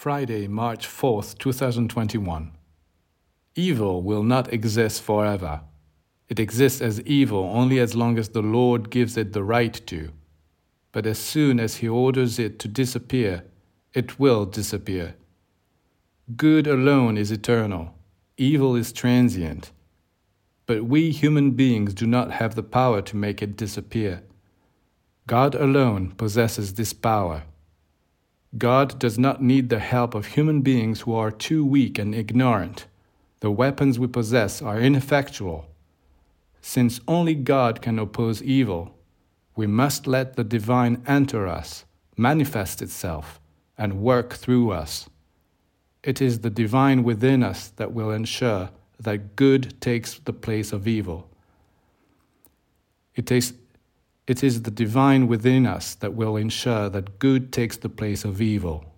Friday, March 4th, 2021. Evil will not exist forever. It exists as evil only as long as the Lord gives it the right to. But as soon as He orders it to disappear, it will disappear. Good alone is eternal, evil is transient. But we human beings do not have the power to make it disappear. God alone possesses this power. God does not need the help of human beings who are too weak and ignorant. The weapons we possess are ineffectual. Since only God can oppose evil, we must let the divine enter us, manifest itself, and work through us. It is the divine within us that will ensure that good takes the place of evil. It is, it is the divine within us that will ensure that good takes the place of evil.